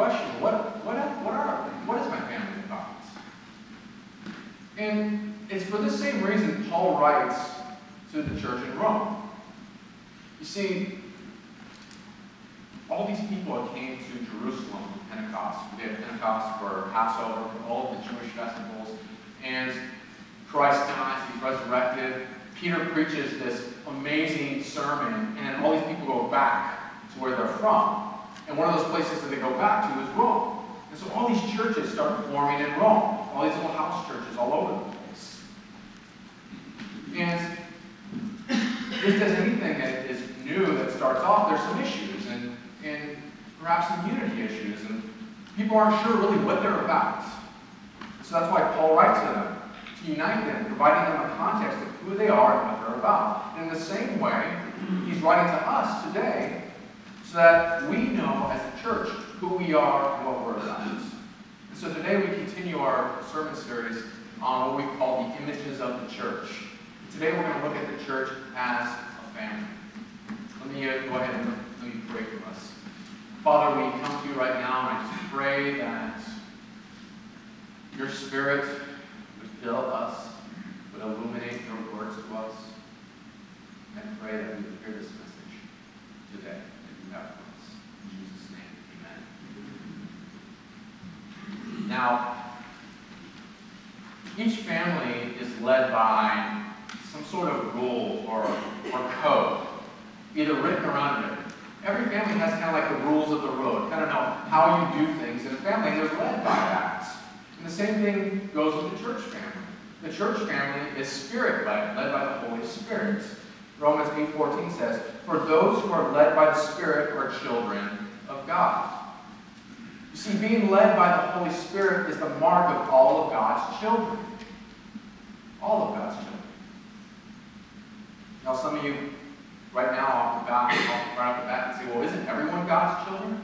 question. What, what, what, are, what is my family about? And it's for the same reason Paul writes to the church in Rome. You see, all these people came to Jerusalem Pentecost, we had Pentecost for Passover, for all of the Jewish festivals, and Christ dies, he's resurrected. Peter preaches this amazing sermon, and all these people go back to where they're from. And one of those places that they go back to is Rome. And so all these churches start forming in Rome, all these little house churches all over the place. And just as anything that is new that starts off, there's some issues and, and perhaps some unity issues. And people aren't sure really what they're about. So that's why Paul writes to them, to unite them, providing them a context of who they are and what they're about. And in the same way, he's writing to us today so that we know as a church who we are and what we're about. And so today we continue our sermon series on what we call the images of the church. Today we're going to look at the church as a family. Let me uh, go ahead and let me pray for us. Father, we come to you right now and I just pray that your spirit would fill us, would illuminate your words to us. I pray that we would hear this message today that you have for us. In Jesus' name, amen. Now, each family is led by some sort of rule or, or code, either written or unwritten. Every family has kind of like the rules of the road, kind of know how you do things, in a family, are led by that. And the same thing goes with the church family. The church family is spirit-led, led by the Holy Spirit. Romans 8.14 says, For those who are led by the Spirit are children of God. You see, being led by the Holy Spirit is the mark of all of God's children. All of God's children. Now, some of you, right now, off the bat, off, the right off the bat, can say, well, isn't everyone God's children?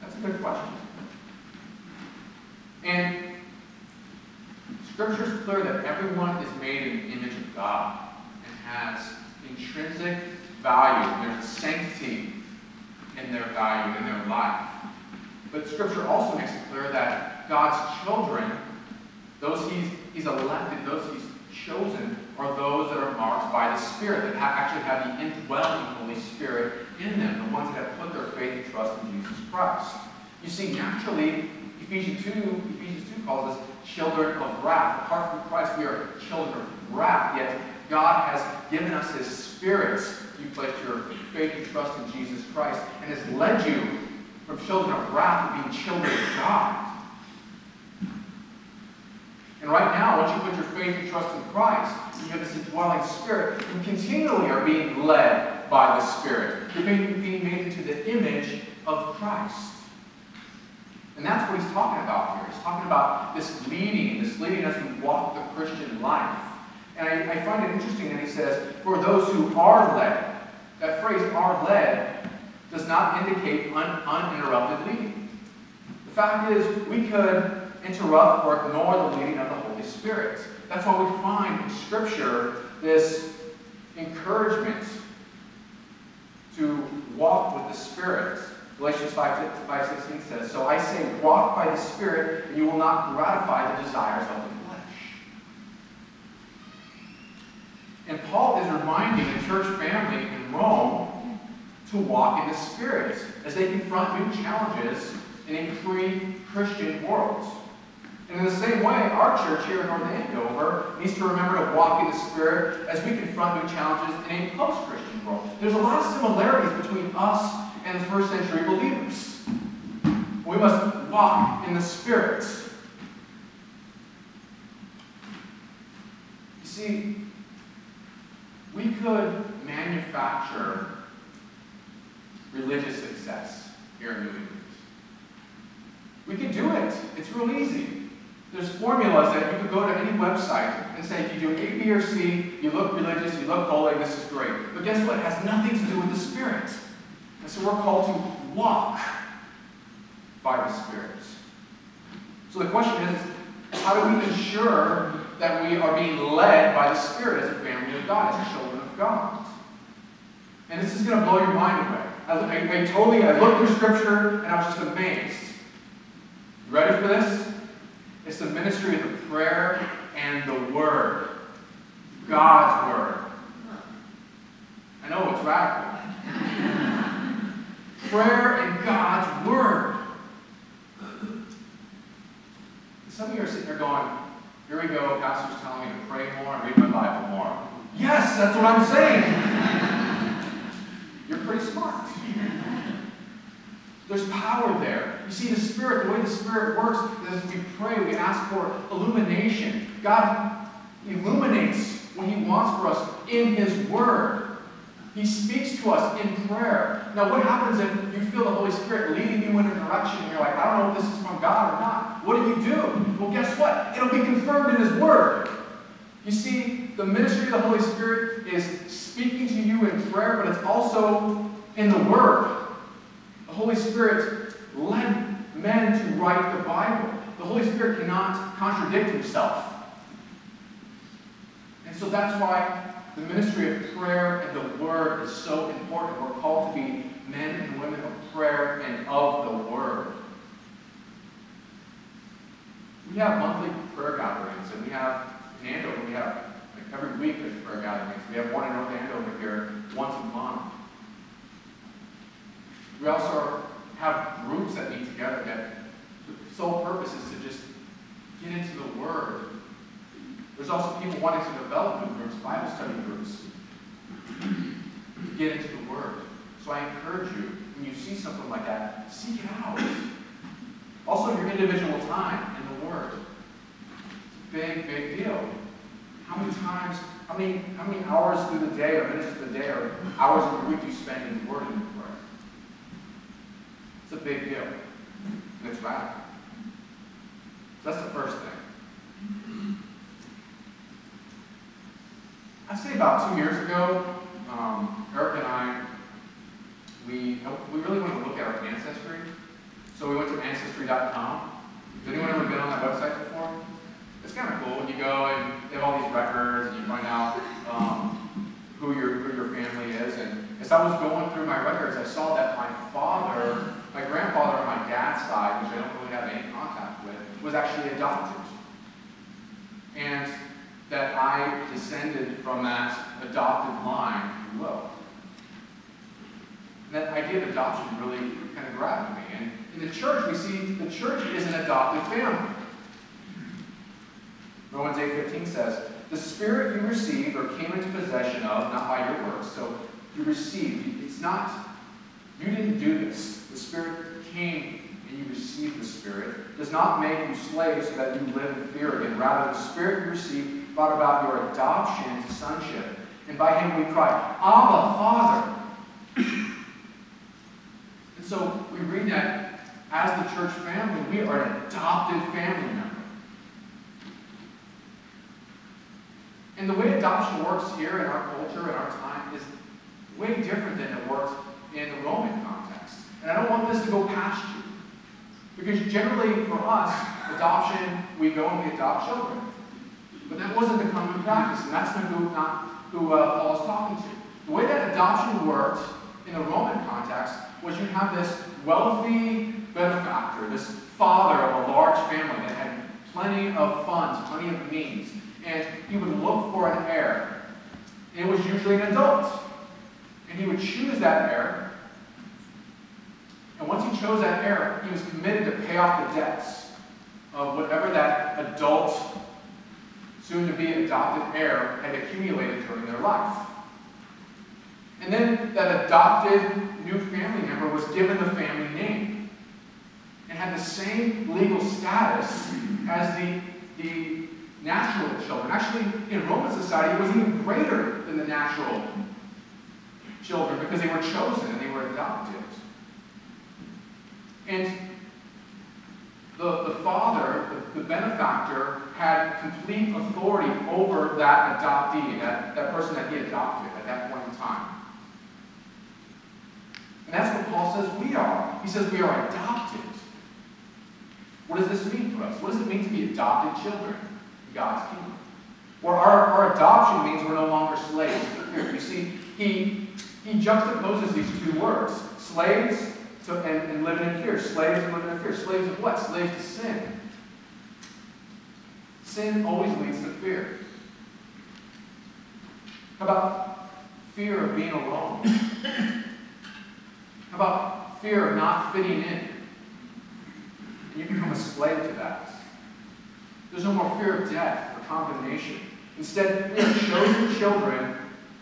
That's a good question. And Scripture is clear that everyone is made in the image of God and has intrinsic value. There's sanctity in their value, in their life. But Scripture also makes it clear that God's children, those he's, he's elected, those he's chosen, are those that are marked by the Spirit, that actually have the indwelling Holy Spirit in them, the ones that have put their faith and trust in Jesus Christ. You see, naturally, Ephesians 2, Ephesians 2 calls us children of wrath. Apart from Christ, we are children of wrath, yet God has given us His Spirit. You place your faith and trust in Jesus Christ, and has led you from children of wrath to being children of God. And right now, once you put your faith and trust in Christ, you have this indwelling spirit. You continually are being led by the Spirit. You're being, being made into the image of Christ. And that's what he's talking about here. He's talking about this leading, this leading as we walk the Christian life. And I, I find it interesting that he says, for those who are led. That phrase, are led, does not indicate un, uninterrupted leading. The fact is, we could interrupt or ignore the leading of the Holy Spirit. That's why we find in Scripture this encouragement to walk with the Spirit. Galatians 5, 5 16 says, So I say, walk by the Spirit, and you will not gratify the desires of the flesh. And Paul is reminding the church family in Rome to walk in the Spirit as they confront new challenges in a pre Christian world. And in the same way, our church here in North Andover needs to remember to walk in the Spirit as we confront new challenges in a post-Christian world. There's a lot of similarities between us and the first century believers. We must walk in the Spirit. You see, we could manufacture religious success here in New England. We can do it. It's real easy. There's formulas that you can go to any website and say, if you do A, B, or C, you look religious, you look holy, this is great. But guess what? It has nothing to do with the Spirit. And so we're called to walk by the Spirit. So the question is, how do we ensure that we are being led by the Spirit as a family of God, as children of God? And this is going to blow your mind away. I, I, I totally, I looked through Scripture and I was just amazed. You ready for this? It's the ministry of the prayer and the Word. God's Word. I know it's radical. prayer and God's Word. Some of you are sitting there going, here we go, pastor's telling me to pray more and read my Bible more. Yes, that's what I'm saying. There's power there. You see, the Spirit, the way the Spirit works is we pray, we ask for illumination. God illuminates what He wants for us in His Word. He speaks to us in prayer. Now, what happens if you feel the Holy Spirit leading you in a direction and you're like, I don't know if this is from God or not? What do you do? Well, guess what? It'll be confirmed in His Word. You see, the ministry of the Holy Spirit is speaking to you in prayer, but it's also in the Word. Holy Spirit led men to write the Bible. The Holy Spirit cannot contradict himself. And so that's why the ministry of prayer and the Word is so important. We're called to be men and women of prayer and of the Word. We have monthly prayer gatherings, and we have in Andover, we have like every week there's prayer gatherings. We have one in North Andover here once a month. We also have groups that meet together that the sole purpose is to just get into the Word. There's also people wanting to develop new groups, Bible study groups, to get into the Word. So I encourage you, when you see something like that, seek it out. Also, your individual time in the Word. It's a big, big deal. How many times, how many, how many hours through the day or minutes of the day or hours of the week do you spend in the Word? It's a big deal. And it's radical. That's the first thing. I'd say about two years ago, um, Eric and I, we, we really wanted to look at our ancestry. So we went to ancestry.com. Has anyone ever been on that website before? It's kind of cool. You go and they have all these records and you find out um, who, your, who your family is. And as I was going through my records, I saw that my father, my grandfather side, which I don't really have any contact with, was actually adopted. And that I descended from that adopted line, if you will. That idea of adoption really kind of grabbed me. And in the church, we see the church is an adopted family. Romans 8.15 says, The spirit you received or came into possession of, not by your works, so you received. It's not, you didn't do this. The spirit came and you received the spirit. Does not make you slaves so that you live in fear again. Rather, the spirit you received brought about your adoption into sonship. And by him we cry, Abba, Father. and so we read that as the church family, we are an adopted family member. And the way adoption works here in our culture, in our time, is way different than it worked in the Roman context. And I don't want this to go past you. Because generally, for us, adoption, we go and we adopt children. But that wasn't the common practice, and that's not who, not who uh, Paul is talking to. The way that adoption worked in the Roman context was you have this wealthy benefactor, this father of a large family that had plenty of funds, plenty of means, and he would look for an heir. It was usually an adult. And he would choose that heir. And once he chose that heir, he was committed to pay off the debts of whatever that adult, soon to be adopted heir had accumulated during their life. And then that adopted new family member was given the family name and had the same legal status as the, the natural children. Actually, in Roman society, it was even greater than the natural children because they were chosen and they were adopted. And the, the father, the, the benefactor, had complete authority over that adoptee, that, that person that he adopted at that point in time. And that's what Paul says we are. He says we are adopted. What does this mean for us? What does it mean to be adopted children in God's kingdom? Well, our, our adoption means we're no longer slaves You see, he, he juxtaposes these two words slaves to, and, and living in fear. Slaves and living in fear. Slaves of what? Slaves to sin. Sin always leads to fear. How about fear of being alone? How about fear of not fitting in? And you become a slave to that. There's no more fear of death or condemnation. Instead, we are chosen children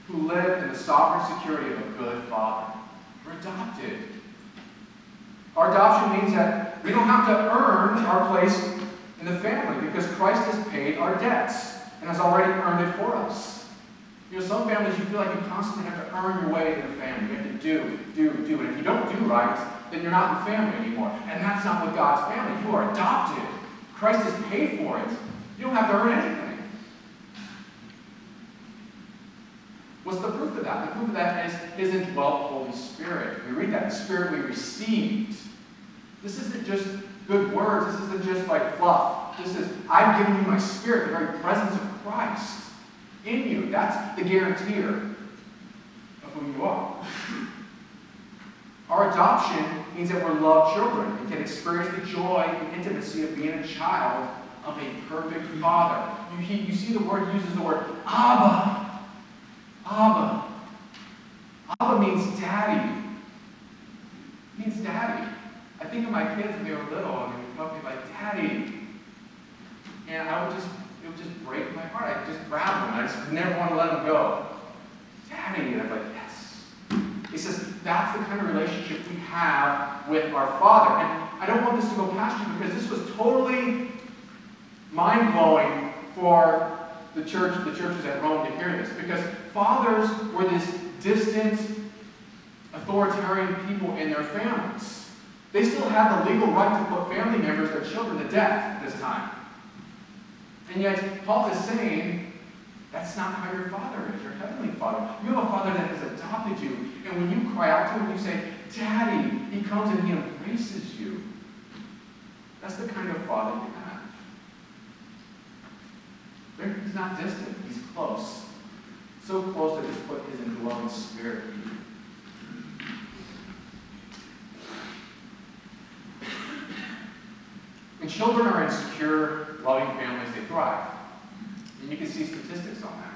who live in the sovereign security of a good Father. We're adopted. Our adoption means that we don't have to earn our place in the family because Christ has paid our debts and has already earned it for us. You know, some families you feel like you constantly have to earn your way in the family. You have to do, do, do. And if you don't do right, then you're not in the family anymore. And that's not what God's family. You are adopted. Christ has paid for it. You don't have to earn anything. What's the proof of that? The proof of that is his indwelt Holy Spirit. We read that, the Spirit we received. This isn't just good words. This isn't just like fluff. This is, I've given you my Spirit, the very presence of Christ in you. That's the guarantor of who you are. Our adoption means that we're loved children and can experience the joy and intimacy of being a child of a perfect Father. You, you see the word uses the word Abba. Abba. Abba means daddy. It means daddy. I think of my kids when they were little and they would come up to me like, Daddy. And I would just, it would just break my heart. I'd just grab them. I just never want to let them go. Daddy. And I'm like, yes. He says, that's the kind of relationship we have with our Father. And I don't want this to go past you because this was totally mind-blowing for the church, the churches at Rome to hear this. Because fathers were this distant, authoritarian people in their families. They still had the legal right to put family members, their children, to death at this time. And yet, Paul is saying, that's not how your father is, your heavenly father. You have a father that has adopted you. And when you cry out to him, you say, Daddy, he comes and he embraces you. That's the kind of father you have. He's not distant, he's close. So close that he's put his indwelling spirit in you. When children are in secure, loving families, they thrive. And you can see statistics on that.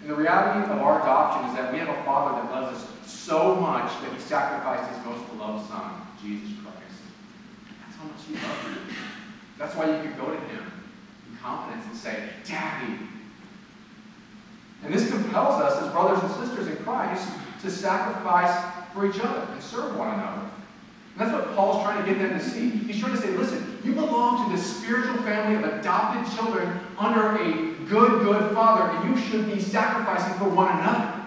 And the reality of our adoption is that we have a Father that loves us so much that he sacrificed his most beloved Son, Jesus Christ. That's how much he loves you. That's why you can go to him confidence and say, Daddy. And this compels us as brothers and sisters in Christ to sacrifice for each other and serve one another. And that's what Paul's trying to get them to see. He's trying to say, listen, you belong to the spiritual family of adopted children under a good, good father, and you should be sacrificing for one another.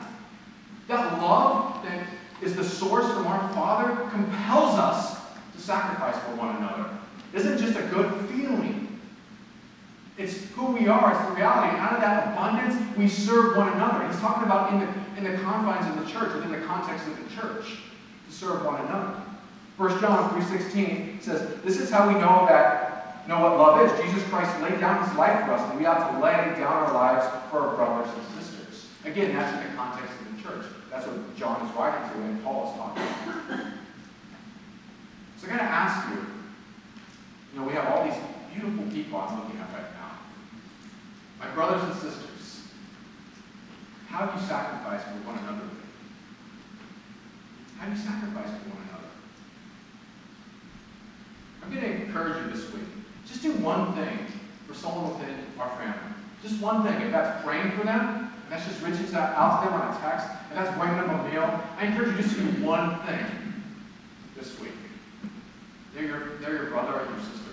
That love that is the source from our Father compels us to sacrifice for one another. It isn't just a good feeling. It's who we are. It's the reality. And out of that abundance, we serve one another. He's talking about in the, in the confines of the church, within the context of the church, to serve one another. 1 John 3.16 says, This is how we know that know what love is. Jesus Christ laid down his life for us, and we ought to lay down our lives for our brothers and sisters. Again, that's in the context of the church. That's what John is writing to and Paul is talking about. So I gotta ask you, you know, we have all these beautiful people I'm looking at right. My brothers and sisters, how do you sacrifice for one another? How do you sacrifice for one another? I'm going to encourage you this week. Just do one thing for someone within our family. Just one thing. If that's praying for them, and that's just reaching out to them on a text, and that's bringing them a meal, I encourage you just to do one thing this week. They're your, they're your brother or your sister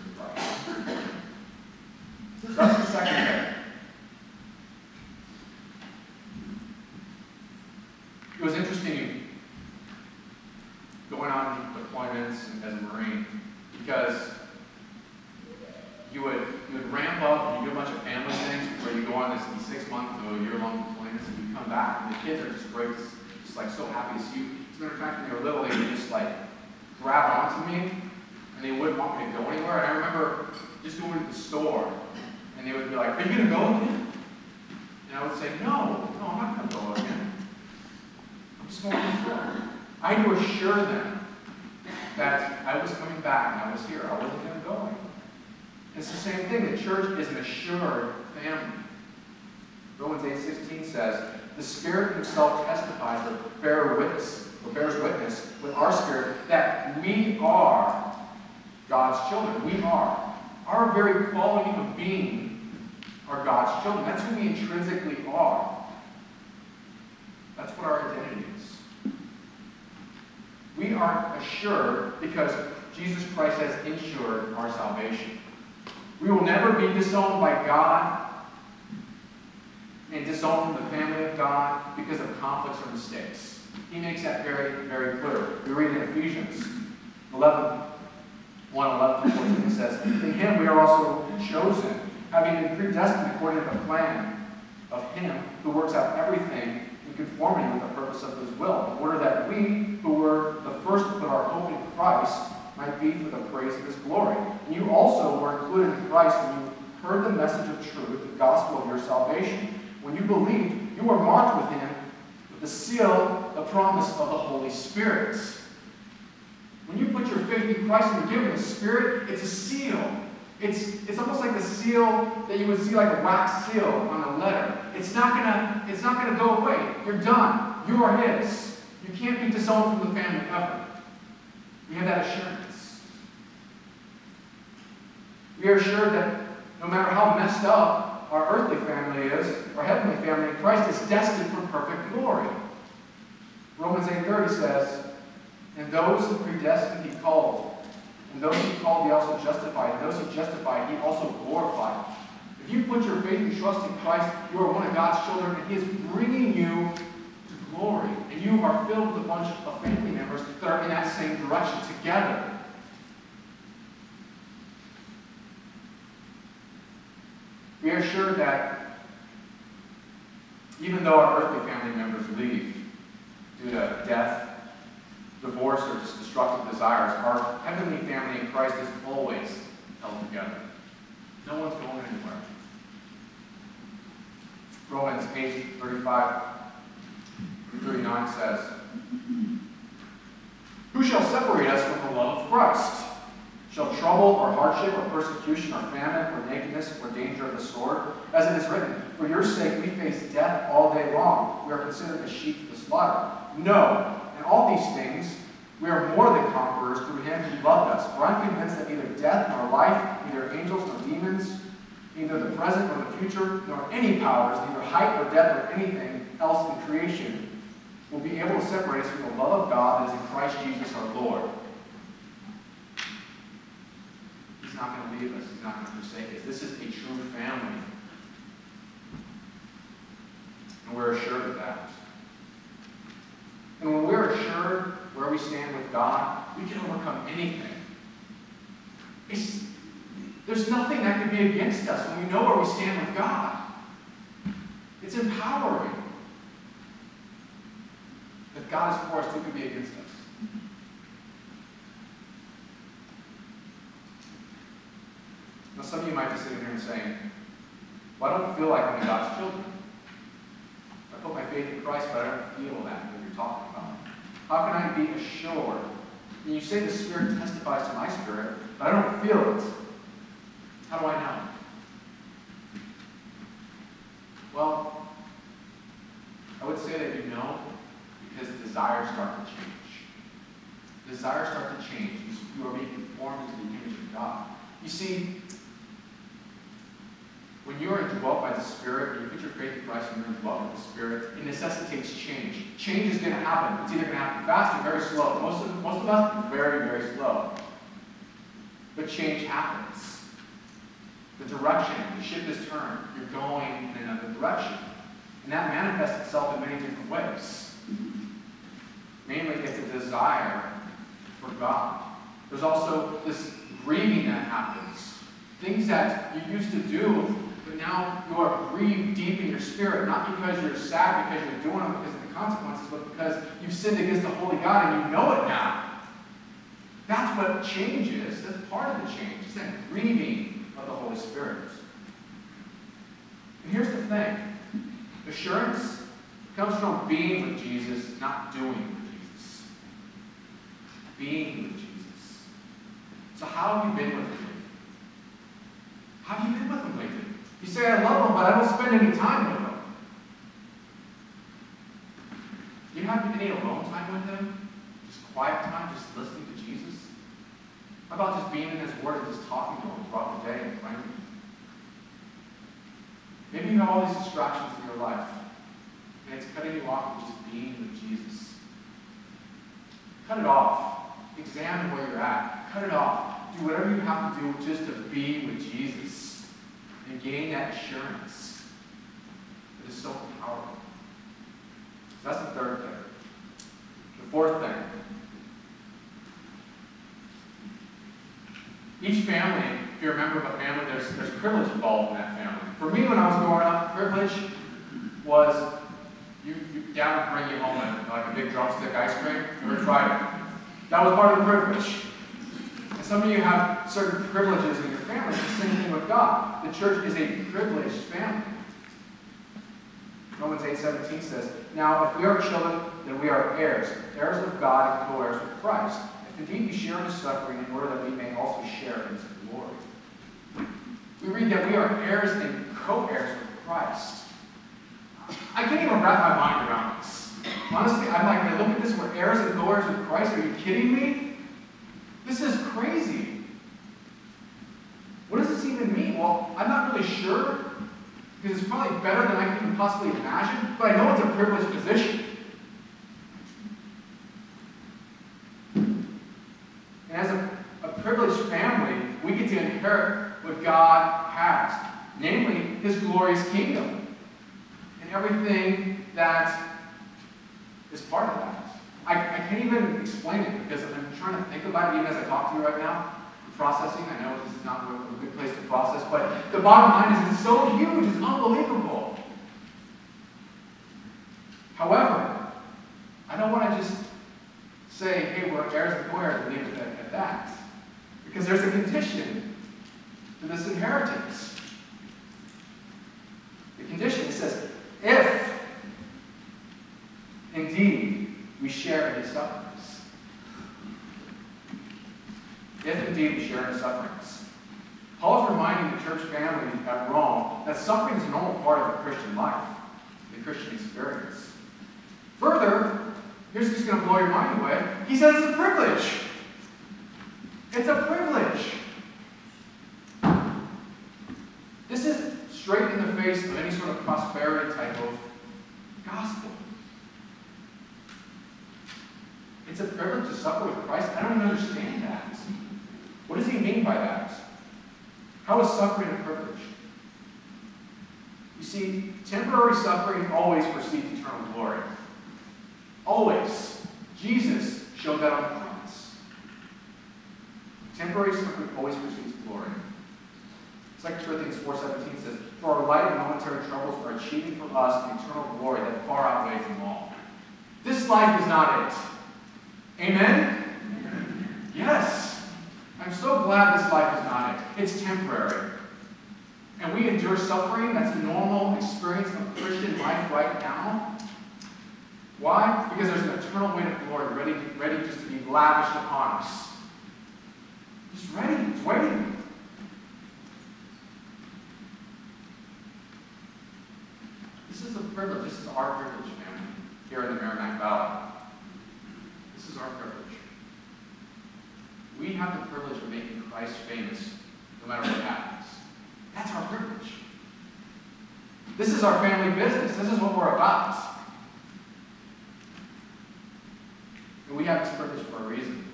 that's the second thing. It was interesting going on deployments as a Marine because you would you would ramp up and you do a bunch of family things where you go on this these six month to a year long deployments and you come back and the kids are just great, just, just like so happy to see you. As a matter of fact, when they were little, they would just like grab onto me and they wouldn't want me to go anywhere. And I remember just going to the store and they would be like, "Are you gonna go again?" And I would say, "No, no, I'm not gonna go again." I assure them that I was coming back and I was here. I wasn't going to go. It's the same thing. The church is an assured family. Romans 8.16 says, The Spirit himself testifies or bear witness, or bears witness with our spirit that we are God's children. We are. Our very quality of being are God's children. That's who we intrinsically are. That's what our identity is. We are assured because Jesus Christ has ensured our salvation. We will never be disowned by God and disowned from the family of God because of conflicts or mistakes. He makes that very, very clear. We read in Ephesians 11, 1, 11 14, it says, In him we are also chosen, having been predestined according to the plan of him who works out everything in conformity with the purpose of his will, in order that we, who were the first to put our hope in Christ, might be for the praise of his glory. And you also were included in Christ when you heard the message of truth, the gospel of your salvation. When you believed, you were marked with him with the seal, the promise of the Holy Spirit. When you put your faith in Christ and you're given the Spirit, it's a seal. It's, it's almost like the seal that you would see like a wax seal on a letter. It's not gonna, it's not gonna go away. You're done. You are his. You can't be disowned from the family ever. We have that assurance. We are assured that no matter how messed up our earthly family is, our heavenly family Christ is destined for perfect glory. Romans 8.30 says, And those who predestined he called, and those he called, he also justified. And those he justified, he also glorified. If you put your faith and trust in Christ, you are one of God's children, and he is bringing you to glory. And you are filled with a bunch of family members that are in that same direction together. We are sure that even though our earthly family members leave due to death, divorce, or just destructive desires, our heavenly family in Christ is always held together. No one's going anywhere. Romans 8, 35 39 says, Who shall separate us from the love of Christ? Shall trouble or hardship or persecution or famine or nakedness or danger of the sword? As it is written, For your sake we face death all day long. We are considered as sheep to the slaughter. No, in all these things we are more than conquerors through him who loved us. For I'm convinced that neither death nor life, neither angels nor demons, neither the present nor the future, nor any powers, neither height or depth or anything else in creation will be able to separate us from the love of God that is in Christ Jesus our Lord. He's not going to leave us. He's not going to forsake us. This is a true family. And we're assured of that. And when we're assured where we stand with God, we can overcome anything. It's, there's nothing that can be against us when we know where we stand with God. It's empowering. If God is for us, who can be against us? Now, some of you might be sitting here and saying, well, I don't feel like I'm God's children. I put my faith in Christ, but I don't feel that you're talking about. How can I be assured? And you say the Spirit testifies to my spirit, but I don't feel it. How do I know? Well, I would say that you know because desires start to change. Desires start to change. You are being conformed to the image of of God. You see, when you are indwelt by the Spirit, when you put your faith in Christ and you're indwelt by the Spirit, it necessitates change. Change is going to happen. It's either going to happen fast or very slow. Most of, most of us, very, very slow. But change happens. The direction, the ship is turned. You're going in another direction. And that manifests itself in many different ways. Mainly, it's a desire for God. There's also this grieving that happens. Things that you used to do, now you are grieved deep in your spirit, not because you're sad because you're doing them because of the consequences, but because you've sinned against the holy God and you know it now. That's what changes. That's part of the change. It's that grieving of the Holy Spirit. And here's the thing assurance comes from being with Jesus, not doing with Jesus. Being with Jesus. So, how have you been with him? How have you been with him lately? You say, I love them, but I don't spend any time with them. You have any alone time with him? Just quiet time, just listening to Jesus? How about just being in his word and just talking to him throughout the day and praying? Maybe you have all these distractions in your life, and it's cutting you off from just being with Jesus. Cut it off. Examine where you're at. Cut it off. Do whatever you have to do just to be with Jesus and gain that assurance. It is so powerful. So that's the third thing. The fourth thing. Each family, if you're a member of a family, there's, there's privilege involved in that family. For me, when I was growing up, privilege was you, you dad would bring you home like a big drumstick ice cream. You ever tried it? That was part of the privilege. Some of you have certain privileges in your family. The same thing with God. The church is a privileged family. Romans 8 17 says, Now, if we are children, then we are heirs, heirs of God and co heirs with Christ. If indeed we share in his suffering, in order that we may also share in his glory. We read that we are heirs and co heirs with Christ. I can't even wrap my mind around this. Honestly, I'm like, I look at this, we're heirs and co heirs with Christ. Are you kidding me? This is crazy. What does this even mean? Well, I'm not really sure because it's probably better than I can possibly imagine, but I know it's a privileged position. And as a, a privileged family, we get to inherit what God has, namely His glorious kingdom, and everything that is part of that. I, I can't even explain it because I'm trying to think about it even as I talk to you right now. Processing. I know this is not a good place to process, but the bottom line is it's so huge, it's unbelievable. However, I don't want to just say, hey, we're heirs and co-heirs and leave it at, at that. Because there's a condition to this inheritance. The condition says, if indeed we share in his sufferings. If indeed we share in his sufferings. Paul is reminding the church family at Rome that suffering is a normal part of the Christian life, the Christian experience. Further, here's what's going to blow your mind away. He says it's a privilege. It's a privilege. This is straight in the face of any sort of prosperity type of gospel. To suffer with Christ. I don't even understand that. What does he mean by that? How is suffering a privilege? You see, temporary suffering always precedes eternal glory. Always. Jesus showed that on the cross. Temporary suffering always precedes glory. 2 Corinthians 4.17 says, For our light and momentary troubles are achieving for us an eternal glory that far outweighs them all. This life is not it. Amen? Yes. I'm so glad this life is not it. It's temporary. And we endure suffering. That's the normal experience of Christian life right now. Why? Because there's an eternal weight of glory ready, ready just to be lavished upon us. Just ready. It's waiting. This is a privilege. This is our privilege, family, here in the Merrimack Valley. Is our privilege. we have the privilege of making Christ famous no matter what happens. That's our privilege. This is our family business. This is what we're about. And we have this privilege for a reason.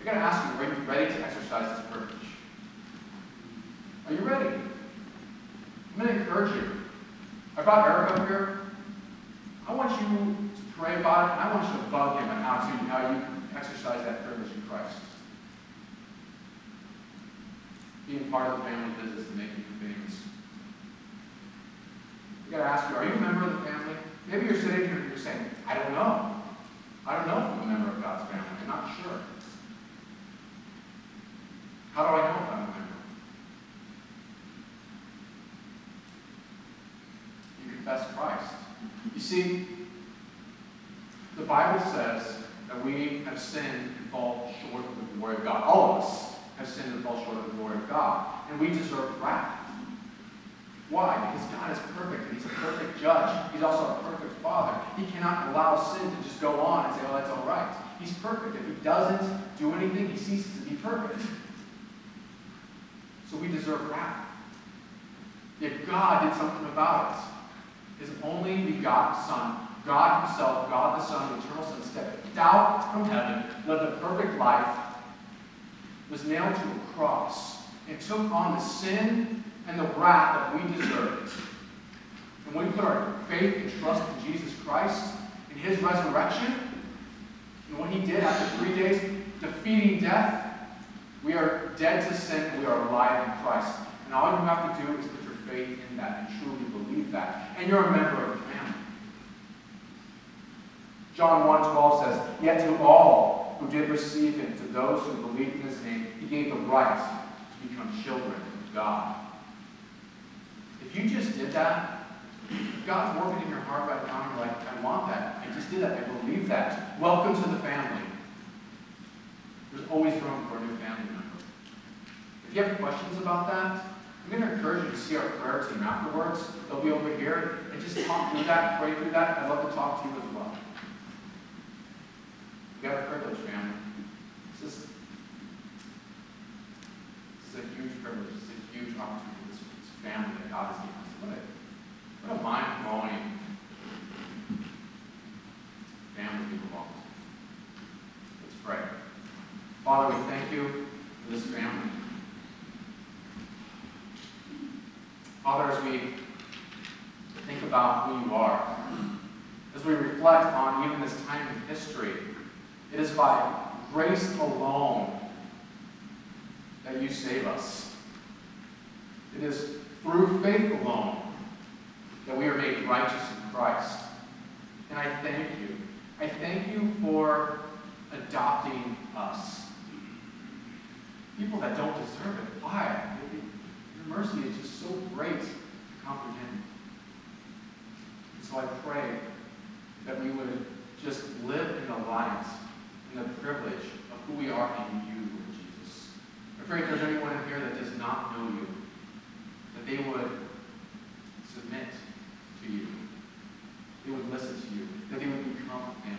I gotta ask you, are you ready to exercise this privilege? Are you ready? I'm gonna encourage you. I brought Eric up here. I want you pray about it, I want you to bug him on how to how you exercise that privilege in Christ. Being part of the family business and making you famous. I gotta ask you, are you a member of the family? Maybe you're sitting here and you're saying, I don't know. I don't know if I'm a member of God's family. I'm not sure. How do I know if I'm a member? You confess Christ. You see, the Bible says that we have sinned and fall short of the glory of God. All of us have sinned and fall short of the glory of God. And we deserve wrath. Why? Because God is perfect and He's a perfect judge. He's also a perfect Father. He cannot allow sin to just go on and say, oh, that's all right. He's perfect. If He doesn't do anything, He ceases to be perfect. So we deserve wrath. Yet God did something about it. His only begotten Son, God Himself, God the Son, the eternal Son, stepped down from heaven, lived a perfect life, was nailed to a cross, and took on the sin and the wrath that we deserved. And when we put our faith and trust in Jesus Christ, in His resurrection, and what He did after three days, defeating death, we are dead to sin and we are alive in Christ. And all you have to do is put your faith in that and truly believe that. And you're a member of. John 1.12 says, Yet to all who did receive him, to those who believed in his name, he gave the right to become children of God. If you just did that, God's working in your heart right now, and you're like, I want that. I just did that. I believe that. Welcome to the family. There's always room for a new family member. If you have questions about that, I'm going to encourage you to see our prayer team afterwards. They'll be over here and just talk through that, pray through that. I'd love to talk to you as well. Got a privilege, family. This is, this is a huge privilege. It's a huge opportunity. This, this family that God has given us. What a, what a mind-blowing family we belong to. Let's pray. Father, we thank you for this family. Father, as we think about who you are, as we reflect on even this time in history, it is by grace alone that you save us. It is through faith alone that we are made righteous in Christ. And I thank you. I thank you for adopting us. People that don't deserve it. Why? Your mercy is just so great to comprehend. And so I pray that we would just live in light and the privilege of who we are in you, Lord Jesus. I pray if there's anyone in here that does not know you, that they would submit to you. They would listen to you. That they would become family.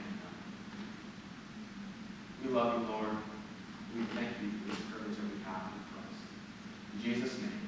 We love you, Lord. We thank you for this privilege that we have in Christ. In Jesus' name.